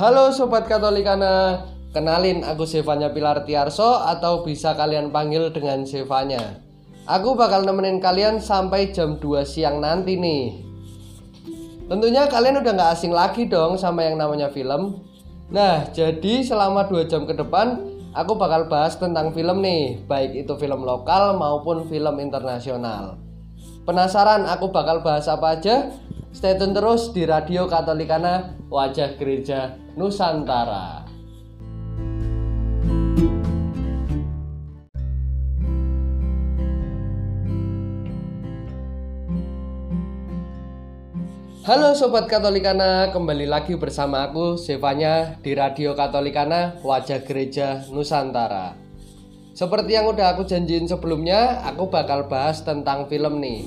Halo Sobat Katolikana, kenalin aku Sevanya Pilar Tiarso atau bisa kalian panggil dengan Sevanya. Aku bakal nemenin kalian sampai jam 2 siang nanti nih. Tentunya kalian udah gak asing lagi dong sama yang namanya film. Nah, jadi selama 2 jam ke depan aku bakal bahas tentang film nih, baik itu film lokal maupun film internasional. Penasaran aku bakal bahas apa aja? Stay tune terus di Radio Katolikana Wajah Gereja Nusantara. Halo Sobat Katolikana, kembali lagi bersama aku Sevanya di Radio Katolikana Wajah Gereja Nusantara. Seperti yang udah aku janjiin sebelumnya, aku bakal bahas tentang film nih.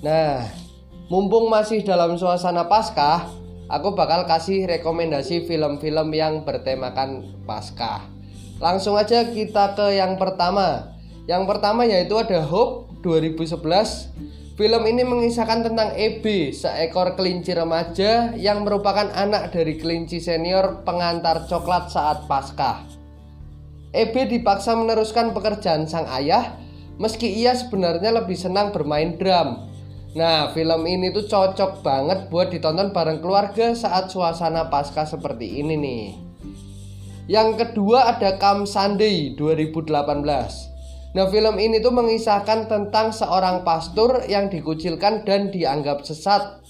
Nah, Mumpung masih dalam suasana Paskah, aku bakal kasih rekomendasi film-film yang bertemakan Paskah. Langsung aja kita ke yang pertama. Yang pertama yaitu ada Hope 2011. Film ini mengisahkan tentang EB, seekor kelinci remaja yang merupakan anak dari kelinci senior pengantar coklat saat Paskah. EB dipaksa meneruskan pekerjaan sang ayah, meski ia sebenarnya lebih senang bermain drum. Nah, film ini tuh cocok banget buat ditonton bareng keluarga saat suasana pasca seperti ini nih. Yang kedua ada Kam Sunday 2018. Nah, film ini tuh mengisahkan tentang seorang pastor yang dikucilkan dan dianggap sesat.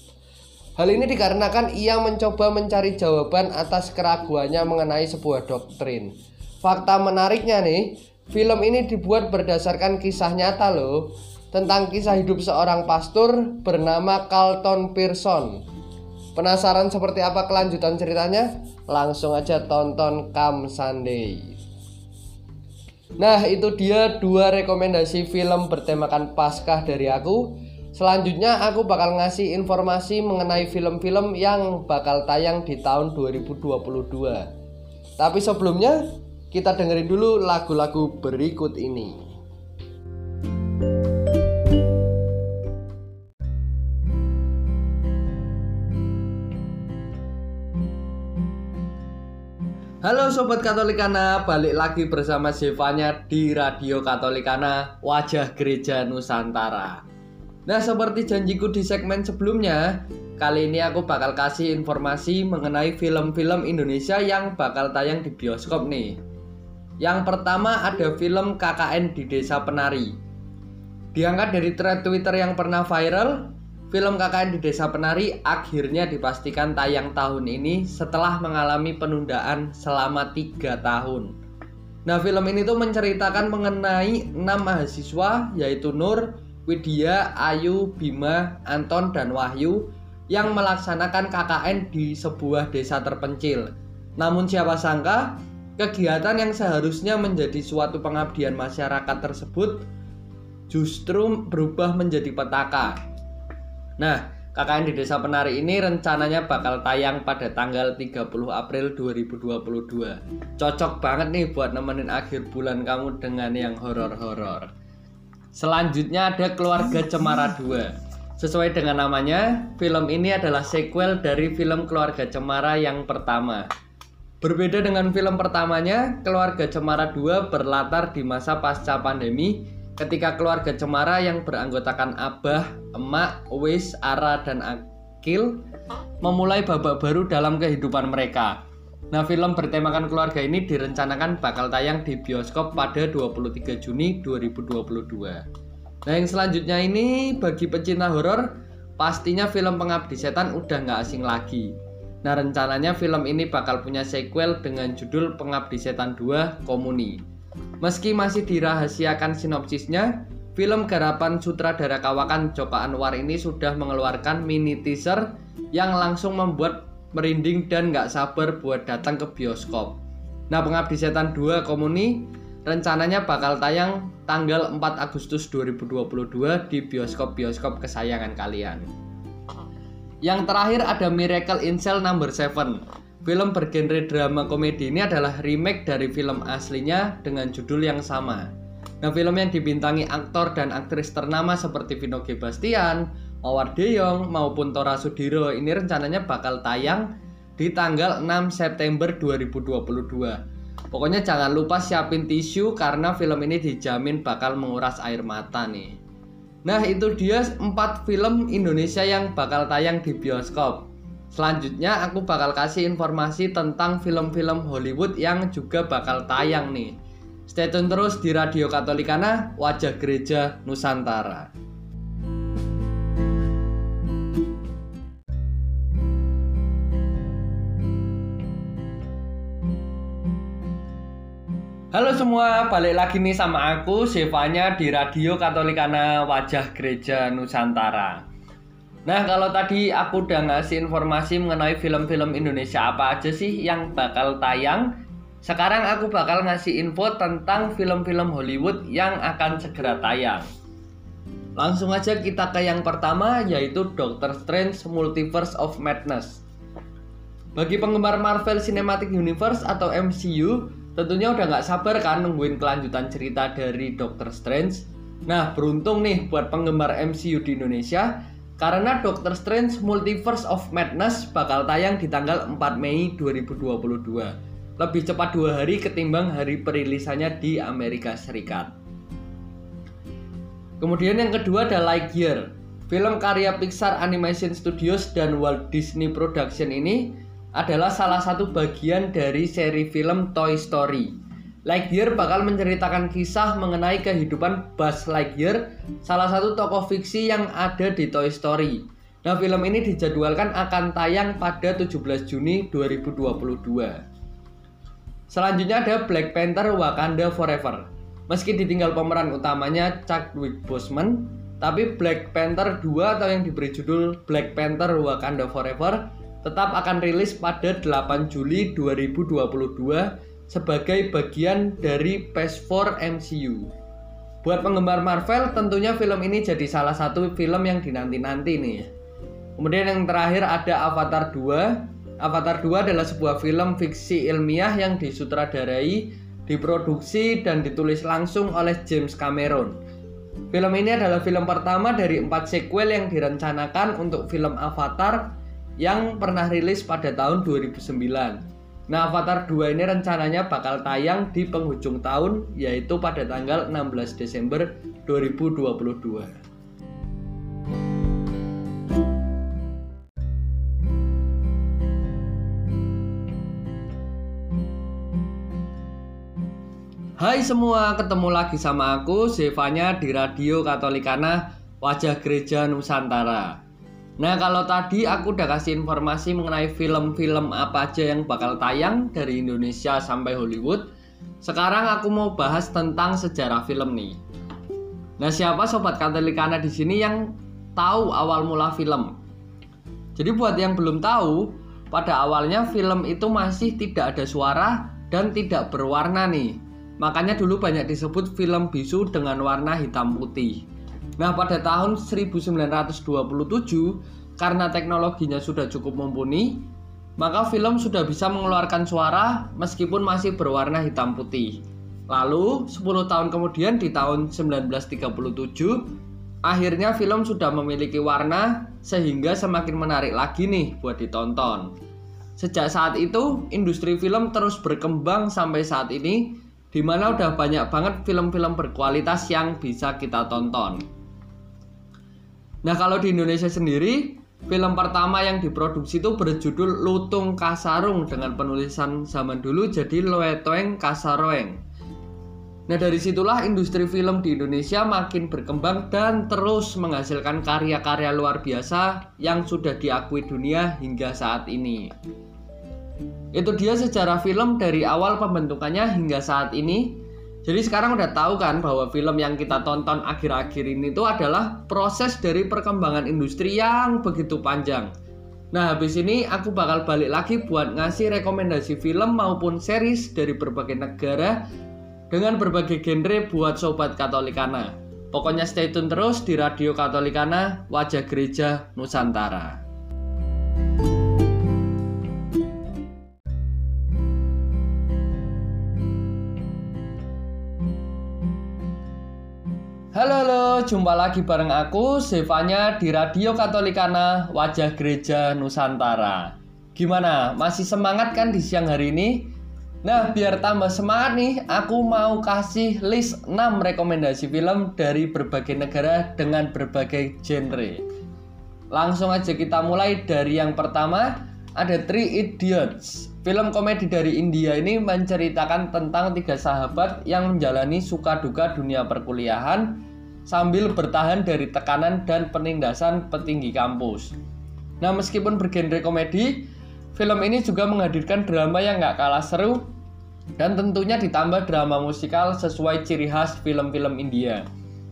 Hal ini dikarenakan ia mencoba mencari jawaban atas keraguannya mengenai sebuah doktrin. Fakta menariknya nih, film ini dibuat berdasarkan kisah nyata loh tentang kisah hidup seorang pastor bernama Carlton Pearson. Penasaran seperti apa kelanjutan ceritanya? Langsung aja tonton Come Sunday. Nah, itu dia dua rekomendasi film bertemakan Paskah dari aku. Selanjutnya aku bakal ngasih informasi mengenai film-film yang bakal tayang di tahun 2022. Tapi sebelumnya, kita dengerin dulu lagu-lagu berikut ini. Halo Sobat Katolikana, balik lagi bersama Zevanya di Radio Katolikana Wajah Gereja Nusantara. Nah seperti janjiku di segmen sebelumnya Kali ini aku bakal kasih informasi mengenai film-film Indonesia yang bakal tayang di bioskop nih. Yang pertama ada film KKN di Desa Penari. Diangkat dari thread Twitter yang pernah viral Film KKN di Desa Penari akhirnya dipastikan tayang tahun ini setelah mengalami penundaan selama tiga tahun. Nah film ini tuh menceritakan mengenai enam mahasiswa yaitu Nur, Widya, Ayu, Bima, Anton, dan Wahyu yang melaksanakan KKN di sebuah desa terpencil. Namun siapa sangka kegiatan yang seharusnya menjadi suatu pengabdian masyarakat tersebut justru berubah menjadi petaka Nah, KKN di Desa Penari ini rencananya bakal tayang pada tanggal 30 April 2022. Cocok banget nih buat nemenin akhir bulan kamu dengan yang horor-horor. Selanjutnya ada Keluarga Cemara 2. Sesuai dengan namanya, film ini adalah sequel dari film Keluarga Cemara yang pertama. Berbeda dengan film pertamanya, Keluarga Cemara 2 berlatar di masa pasca pandemi ketika keluarga Cemara yang beranggotakan Abah, Emak, Wis, Ara, dan Akil memulai babak baru dalam kehidupan mereka. Nah, film bertemakan keluarga ini direncanakan bakal tayang di bioskop pada 23 Juni 2022. Nah, yang selanjutnya ini bagi pecinta horor, pastinya film Pengabdi Setan udah nggak asing lagi. Nah, rencananya film ini bakal punya sequel dengan judul Pengabdi Setan 2 Komuni. Meski masih dirahasiakan sinopsisnya, film garapan sutradara kawakan Joko Anwar ini sudah mengeluarkan mini teaser yang langsung membuat merinding dan gak sabar buat datang ke bioskop. Nah, Pengabdi Setan 2 Komuni rencananya bakal tayang tanggal 4 Agustus 2022 di bioskop-bioskop kesayangan kalian. Yang terakhir ada Miracle in Cell Number 7 Film bergenre drama komedi ini adalah remake dari film aslinya dengan judul yang sama. Nah, film yang dibintangi aktor dan aktris ternama seperti Vino G. Bastian, Mawar Deyong, maupun Tora Sudiro ini rencananya bakal tayang di tanggal 6 September 2022. Pokoknya jangan lupa siapin tisu karena film ini dijamin bakal menguras air mata nih. Nah itu dia 4 film Indonesia yang bakal tayang di bioskop. Selanjutnya aku bakal kasih informasi tentang film-film Hollywood yang juga bakal tayang nih. Stay tune terus di Radio Katolikana, Wajah Gereja Nusantara. Halo semua, balik lagi nih sama aku, Sevanya di Radio Katolikana Wajah Gereja Nusantara. Nah, kalau tadi aku udah ngasih informasi mengenai film-film Indonesia apa aja sih yang bakal tayang, sekarang aku bakal ngasih info tentang film-film Hollywood yang akan segera tayang. Langsung aja kita ke yang pertama yaitu Doctor Strange Multiverse of Madness. Bagi penggemar Marvel Cinematic Universe atau MCU, Tentunya udah nggak sabar kan nungguin kelanjutan cerita dari Doctor Strange. Nah, beruntung nih buat penggemar MCU di Indonesia karena Doctor Strange Multiverse of Madness bakal tayang di tanggal 4 Mei 2022. Lebih cepat dua hari ketimbang hari perilisannya di Amerika Serikat. Kemudian yang kedua ada Lightyear. Film karya Pixar Animation Studios dan Walt Disney Production ini adalah salah satu bagian dari seri film Toy Story. Lightyear bakal menceritakan kisah mengenai kehidupan Buzz Lightyear, salah satu tokoh fiksi yang ada di Toy Story. Nah, film ini dijadwalkan akan tayang pada 17 Juni 2022. Selanjutnya ada Black Panther Wakanda Forever. Meski ditinggal pemeran utamanya Chadwick Boseman, tapi Black Panther 2 atau yang diberi judul Black Panther Wakanda Forever tetap akan rilis pada 8 Juli 2022 sebagai bagian dari Phase 4 MCU. Buat penggemar Marvel, tentunya film ini jadi salah satu film yang dinanti-nanti nih. Kemudian yang terakhir ada Avatar 2. Avatar 2 adalah sebuah film fiksi ilmiah yang disutradarai, diproduksi, dan ditulis langsung oleh James Cameron. Film ini adalah film pertama dari empat sequel yang direncanakan untuk film Avatar yang pernah rilis pada tahun 2009. Nah, Avatar 2 ini rencananya bakal tayang di penghujung tahun yaitu pada tanggal 16 Desember 2022. Hai semua, ketemu lagi sama aku, Zevanya di Radio Katolikana Wajah Gereja Nusantara. Nah kalau tadi aku udah kasih informasi mengenai film-film apa aja yang bakal tayang dari Indonesia sampai Hollywood Sekarang aku mau bahas tentang sejarah film nih. Nah siapa sobat Katolikana di sini yang tahu awal mula film? Jadi buat yang belum tahu Pada awalnya film itu masih tidak ada suara dan tidak berwarna nih. Makanya dulu banyak disebut film bisu dengan warna hitam putih Nah, pada tahun 1927 karena teknologinya sudah cukup mumpuni, maka film sudah bisa mengeluarkan suara meskipun masih berwarna hitam putih. Lalu, 10 tahun kemudian di tahun 1937, akhirnya film sudah memiliki warna sehingga semakin menarik lagi nih buat ditonton. Sejak saat itu, industri film terus berkembang sampai saat ini, di mana udah banyak banget film-film berkualitas yang bisa kita tonton. Nah kalau di Indonesia sendiri Film pertama yang diproduksi itu berjudul Lutung Kasarung dengan penulisan zaman dulu jadi Loetoeng Kasaroeng. Nah dari situlah industri film di Indonesia makin berkembang dan terus menghasilkan karya-karya luar biasa yang sudah diakui dunia hingga saat ini. Itu dia sejarah film dari awal pembentukannya hingga saat ini jadi sekarang udah tahu kan bahwa film yang kita tonton akhir-akhir ini itu adalah proses dari perkembangan industri yang begitu panjang. Nah habis ini aku bakal balik lagi buat ngasih rekomendasi film maupun series dari berbagai negara dengan berbagai genre buat Sobat Katolikana. Pokoknya stay tune terus di Radio Katolikana, Wajah Gereja Nusantara. Halo halo, jumpa lagi bareng aku, Zevanya di Radio Katolikana, Wajah Gereja Nusantara. Gimana? Masih semangat kan di siang hari ini? Nah, biar tambah semangat nih, aku mau kasih list 6 rekomendasi film dari berbagai negara dengan berbagai genre. Langsung aja kita mulai dari yang pertama, ada Three Idiots. Film komedi dari India ini menceritakan tentang tiga sahabat yang menjalani suka duka dunia perkuliahan sambil bertahan dari tekanan dan penindasan petinggi kampus. Nah, meskipun bergenre komedi, Film ini juga menghadirkan drama yang gak kalah seru dan tentunya ditambah drama musikal sesuai ciri khas film-film India.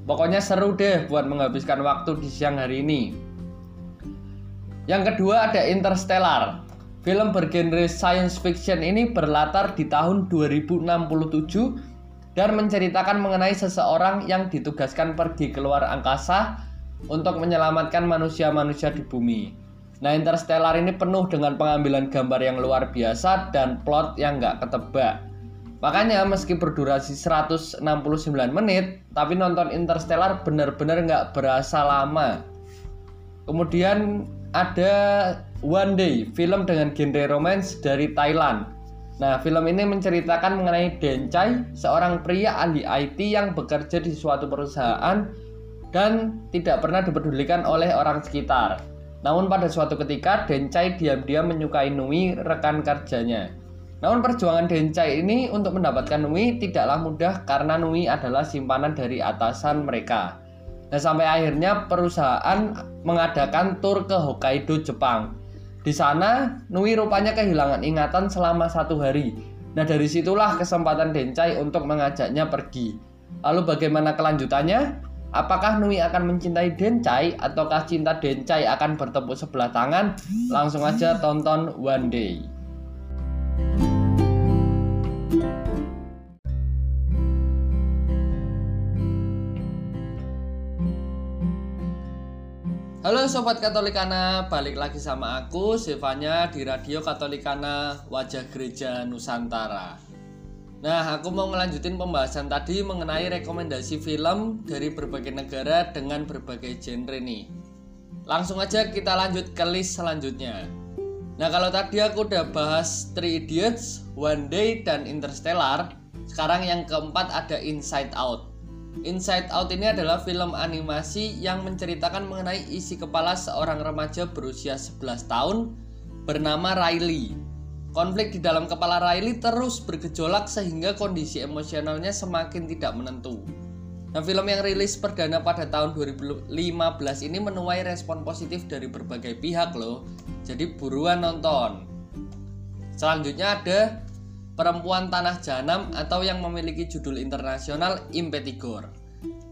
Pokoknya seru deh buat menghabiskan waktu di siang hari ini. Yang kedua ada Interstellar. Film bergenre science fiction ini berlatar di tahun 2067 dan menceritakan mengenai seseorang yang ditugaskan pergi keluar angkasa untuk menyelamatkan manusia-manusia di bumi. Nah Interstellar ini penuh dengan pengambilan gambar yang luar biasa dan plot yang nggak ketebak. Makanya meski berdurasi 169 menit, tapi nonton Interstellar benar-benar nggak berasa lama. Kemudian ada One Day, film dengan genre romance dari Thailand. Nah, film ini menceritakan mengenai Chai, seorang pria ahli IT yang bekerja di suatu perusahaan dan tidak pernah dipedulikan oleh orang sekitar. Namun pada suatu ketika Dencai diam-diam menyukai Nui rekan kerjanya. Namun perjuangan Dencai ini untuk mendapatkan Nui tidaklah mudah karena Nui adalah simpanan dari atasan mereka. Nah sampai akhirnya perusahaan mengadakan tur ke Hokkaido, Jepang. Di sana Nui rupanya kehilangan ingatan selama satu hari. Nah dari situlah kesempatan Dencai untuk mengajaknya pergi. Lalu bagaimana kelanjutannya? Apakah Nui akan mencintai Dencai ataukah cinta Dencai akan bertepuk sebelah tangan? Langsung aja tonton One Day. Halo Sobat Katolikana, balik lagi sama aku, Sevanya di Radio Katolikana Wajah Gereja Nusantara. Nah, aku mau ngelanjutin pembahasan tadi mengenai rekomendasi film dari berbagai negara dengan berbagai genre nih. Langsung aja kita lanjut ke list selanjutnya. Nah, kalau tadi aku udah bahas Three Idiots, One Day, dan Interstellar, sekarang yang keempat ada Inside Out. Inside Out ini adalah film animasi yang menceritakan mengenai isi kepala seorang remaja berusia 11 tahun bernama Riley Konflik di dalam kepala Riley terus bergejolak sehingga kondisi emosionalnya semakin tidak menentu. Nah, film yang rilis perdana pada tahun 2015 ini menuai respon positif dari berbagai pihak loh. Jadi buruan nonton. Selanjutnya ada Perempuan Tanah Jahanam atau yang memiliki judul internasional Impetigor.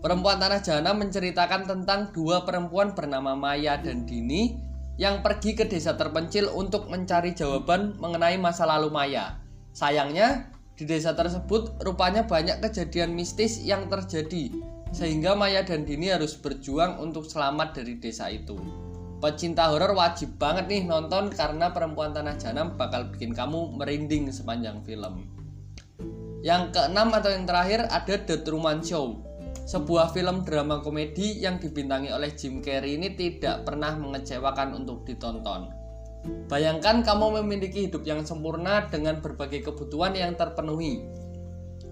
Perempuan Tanah Jahanam menceritakan tentang dua perempuan bernama Maya dan Dini yang pergi ke desa terpencil untuk mencari jawaban mengenai masa lalu Maya. Sayangnya, di desa tersebut rupanya banyak kejadian mistis yang terjadi, sehingga Maya dan Dini harus berjuang untuk selamat dari desa itu. Pecinta horor wajib banget nih nonton karena perempuan tanah janam bakal bikin kamu merinding sepanjang film. Yang keenam atau yang terakhir ada The Truman Show sebuah film drama komedi yang dibintangi oleh Jim Carrey ini tidak pernah mengecewakan untuk ditonton. Bayangkan kamu memiliki hidup yang sempurna dengan berbagai kebutuhan yang terpenuhi.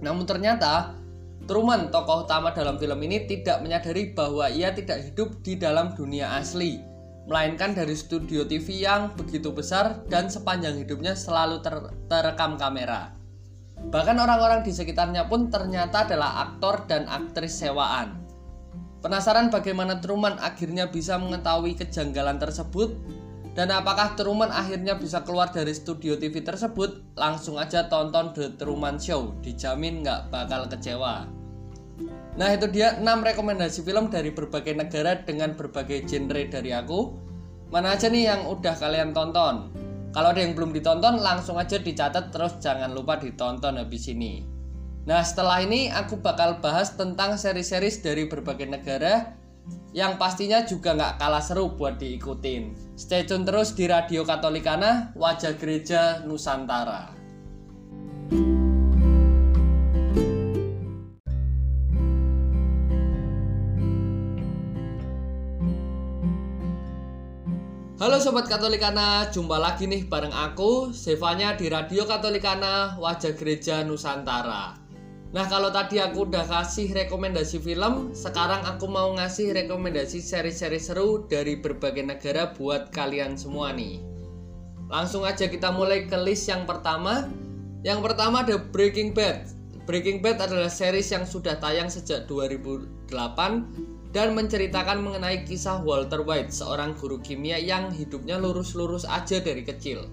Namun ternyata Truman, tokoh utama dalam film ini tidak menyadari bahwa ia tidak hidup di dalam dunia asli, melainkan dari studio TV yang begitu besar dan sepanjang hidupnya selalu ter terekam kamera. Bahkan orang-orang di sekitarnya pun ternyata adalah aktor dan aktris sewaan. Penasaran bagaimana Truman akhirnya bisa mengetahui kejanggalan tersebut? Dan apakah Truman akhirnya bisa keluar dari studio TV tersebut? Langsung aja tonton The Truman Show, dijamin nggak bakal kecewa. Nah itu dia 6 rekomendasi film dari berbagai negara dengan berbagai genre dari aku Mana aja nih yang udah kalian tonton kalau ada yang belum ditonton langsung aja dicatat terus jangan lupa ditonton habis ini. Nah setelah ini aku bakal bahas tentang seri-seri dari berbagai negara yang pastinya juga nggak kalah seru buat diikutin. Stay tune terus di Radio Katolikana, Wajah Gereja Nusantara. Halo Sobat Katolikana, jumpa lagi nih bareng aku, Sevanya di Radio Katolikana, Wajah Gereja Nusantara. Nah kalau tadi aku udah kasih rekomendasi film, sekarang aku mau ngasih rekomendasi seri-seri seru dari berbagai negara buat kalian semua nih. Langsung aja kita mulai ke list yang pertama. Yang pertama ada Breaking Bad. Breaking Bad adalah series yang sudah tayang sejak 2008 dan menceritakan mengenai kisah Walter White, seorang guru kimia yang hidupnya lurus-lurus aja dari kecil.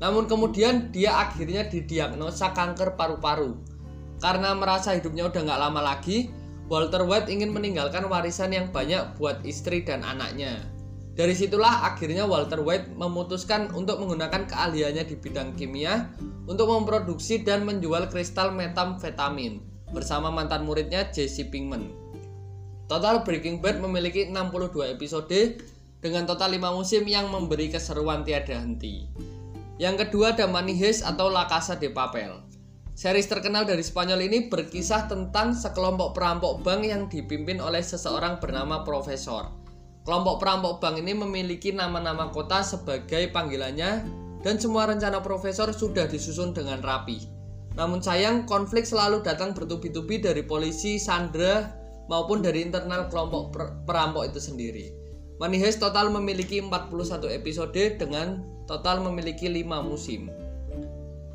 Namun kemudian dia akhirnya didiagnosa kanker paru-paru. Karena merasa hidupnya udah nggak lama lagi, Walter White ingin meninggalkan warisan yang banyak buat istri dan anaknya. Dari situlah akhirnya Walter White memutuskan untuk menggunakan keahliannya di bidang kimia untuk memproduksi dan menjual kristal metamfetamin bersama mantan muridnya Jesse Pinkman. Total Breaking Bad memiliki 62 episode dengan total 5 musim yang memberi keseruan tiada henti. Yang kedua ada Money Heist atau La Casa de Papel. Series terkenal dari Spanyol ini berkisah tentang sekelompok perampok bank yang dipimpin oleh seseorang bernama Profesor. Kelompok perampok bank ini memiliki nama-nama kota sebagai panggilannya dan semua rencana Profesor sudah disusun dengan rapi. Namun sayang, konflik selalu datang bertubi-tubi dari polisi, Sandra, maupun dari internal kelompok perampok itu sendiri. Money total memiliki 41 episode dengan total memiliki 5 musim.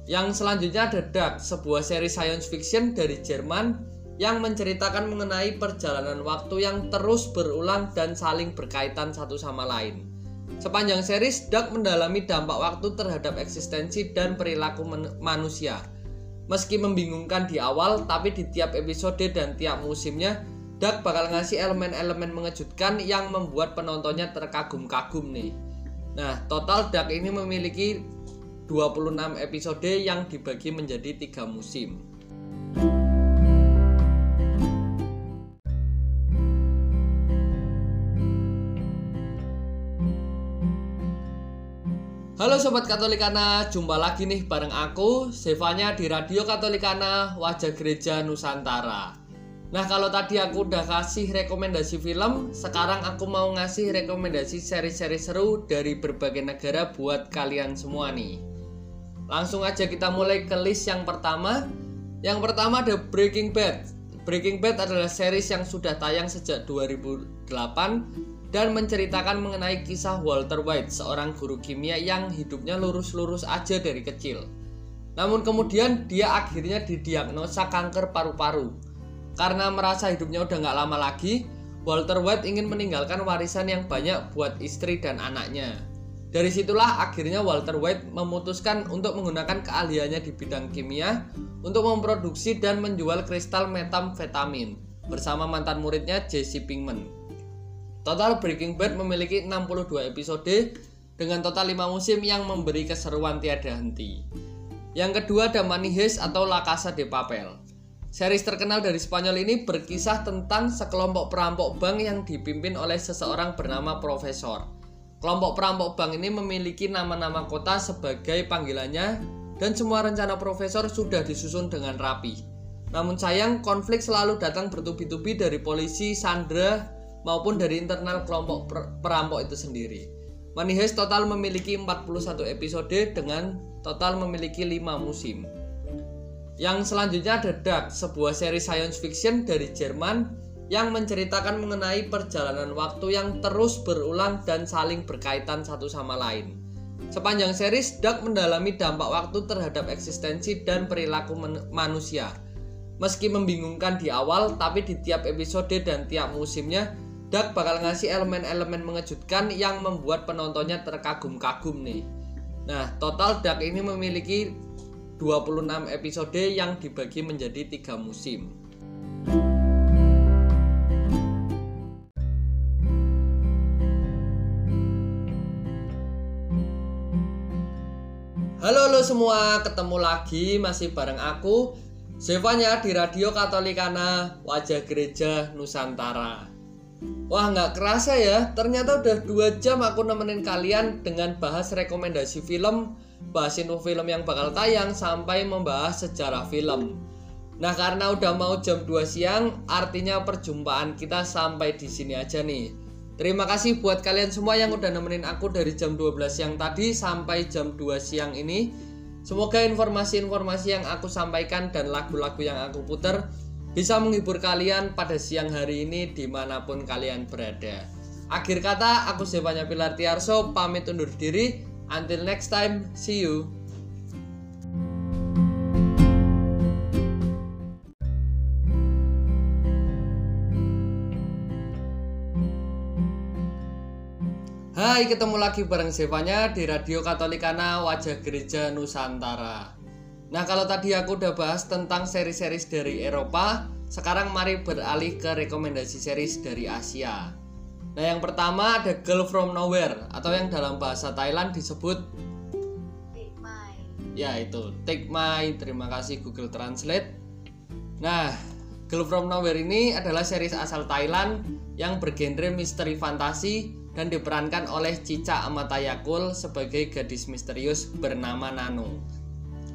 Yang selanjutnya ada Dark, sebuah seri science fiction dari Jerman yang menceritakan mengenai perjalanan waktu yang terus berulang dan saling berkaitan satu sama lain. Sepanjang series, Dark mendalami dampak waktu terhadap eksistensi dan perilaku manusia. Meski membingungkan di awal, tapi di tiap episode dan tiap musimnya Dark bakal ngasih elemen-elemen mengejutkan yang membuat penontonnya terkagum-kagum nih. Nah, total Dark ini memiliki 26 episode yang dibagi menjadi tiga musim. Halo Sobat Katolikana, jumpa lagi nih bareng aku, Sevanya di Radio Katolikana, Wajah Gereja Nusantara. Nah kalau tadi aku udah kasih rekomendasi film, sekarang aku mau ngasih rekomendasi seri-seri seru dari berbagai negara buat kalian semua nih. Langsung aja kita mulai ke list yang pertama. Yang pertama ada Breaking Bad. Breaking Bad adalah series yang sudah tayang sejak 2008 dan menceritakan mengenai kisah Walter White, seorang guru kimia yang hidupnya lurus-lurus aja dari kecil. Namun kemudian dia akhirnya didiagnosa kanker paru-paru karena merasa hidupnya udah nggak lama lagi, Walter White ingin meninggalkan warisan yang banyak buat istri dan anaknya. Dari situlah akhirnya Walter White memutuskan untuk menggunakan keahliannya di bidang kimia untuk memproduksi dan menjual kristal metamfetamin bersama mantan muridnya Jesse Pinkman. Total Breaking Bad memiliki 62 episode dengan total 5 musim yang memberi keseruan tiada henti. Yang kedua ada Money Heist atau La Casa de Papel. Series terkenal dari Spanyol ini berkisah tentang sekelompok perampok bank yang dipimpin oleh seseorang bernama Profesor. Kelompok perampok bank ini memiliki nama-nama kota sebagai panggilannya dan semua rencana Profesor sudah disusun dengan rapi. Namun sayang, konflik selalu datang bertubi-tubi dari polisi, Sandra, maupun dari internal kelompok perampok itu sendiri. Money Heist total memiliki 41 episode dengan total memiliki 5 musim. Yang selanjutnya ada Dark, sebuah seri science fiction dari Jerman yang menceritakan mengenai perjalanan waktu yang terus berulang dan saling berkaitan satu sama lain. Sepanjang series, Dark mendalami dampak waktu terhadap eksistensi dan perilaku manusia. Meski membingungkan di awal, tapi di tiap episode dan tiap musimnya, Dark bakal ngasih elemen-elemen mengejutkan yang membuat penontonnya terkagum-kagum nih. Nah, total Dark ini memiliki 26 episode yang dibagi menjadi tiga musim. Halo lo semua, ketemu lagi masih bareng aku Zevanya di Radio Katolikana Wajah Gereja Nusantara Wah nggak kerasa ya, ternyata udah dua jam aku nemenin kalian dengan bahas rekomendasi film bahas info film yang bakal tayang sampai membahas sejarah film. Nah, karena udah mau jam 2 siang, artinya perjumpaan kita sampai di sini aja nih. Terima kasih buat kalian semua yang udah nemenin aku dari jam 12 siang tadi sampai jam 2 siang ini. Semoga informasi-informasi yang aku sampaikan dan lagu-lagu yang aku putar bisa menghibur kalian pada siang hari ini di mana pun kalian berada. Akhir kata, aku Zevanya Pilar Tiarso, pamit undur diri. Until next time, see you. Hai, ketemu lagi bareng Zevanya di Radio Katolikana Wajah Gereja Nusantara. Nah, kalau tadi aku udah bahas tentang seri-seri dari Eropa, sekarang mari beralih ke rekomendasi series dari Asia. Nah, yang pertama ada Girl From Nowhere atau yang dalam bahasa Thailand disebut Take my ya itu Take My. Terima kasih Google Translate. Nah, Girl From Nowhere ini adalah series asal Thailand yang bergenre misteri fantasi dan diperankan oleh Cica Amatayakul sebagai gadis misterius bernama Nano.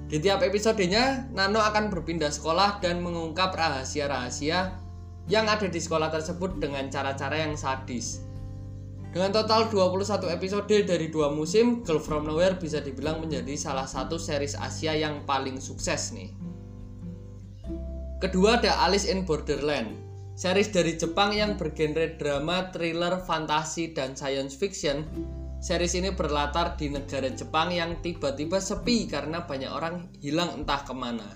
Di tiap episodenya, Nano akan berpindah sekolah dan mengungkap rahasia-rahasia yang ada di sekolah tersebut dengan cara-cara yang sadis. Dengan total 21 episode dari dua musim, Girl From Nowhere bisa dibilang menjadi salah satu series Asia yang paling sukses nih. Kedua ada Alice in Borderland, series dari Jepang yang bergenre drama, thriller, fantasi, dan science fiction. Series ini berlatar di negara Jepang yang tiba-tiba sepi karena banyak orang hilang entah ke mana.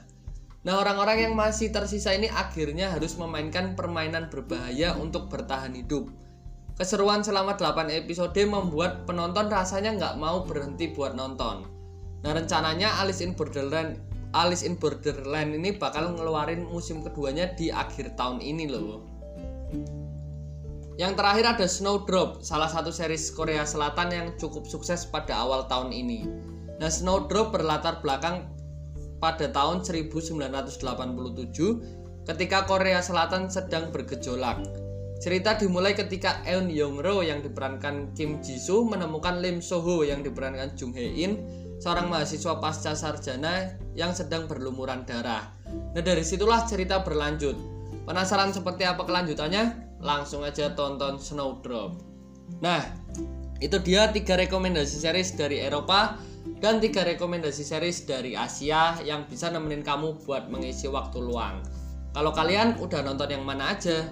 Nah orang-orang yang masih tersisa ini akhirnya harus memainkan permainan berbahaya untuk bertahan hidup. Keseruan selama 8 episode membuat penonton rasanya nggak mau berhenti buat nonton. Nah rencananya Alice in Borderland Alice in Borderland ini bakal ngeluarin musim keduanya di akhir tahun ini loh. Yang terakhir ada Snowdrop, salah satu series Korea Selatan yang cukup sukses pada awal tahun ini. Nah, Snowdrop berlatar belakang pada tahun 1987 ketika Korea Selatan sedang bergejolak. Cerita dimulai ketika Eun Young Ro yang diperankan Kim Ji Soo menemukan Lim So Ho yang diperankan Jung Hae In, seorang mahasiswa pasca sarjana yang sedang berlumuran darah. Nah dari situlah cerita berlanjut. Penasaran seperti apa kelanjutannya? Langsung aja tonton Snowdrop. Nah, itu dia tiga rekomendasi series dari Eropa dan tiga rekomendasi series dari Asia yang bisa nemenin kamu buat mengisi waktu luang. Kalau kalian udah nonton yang mana aja?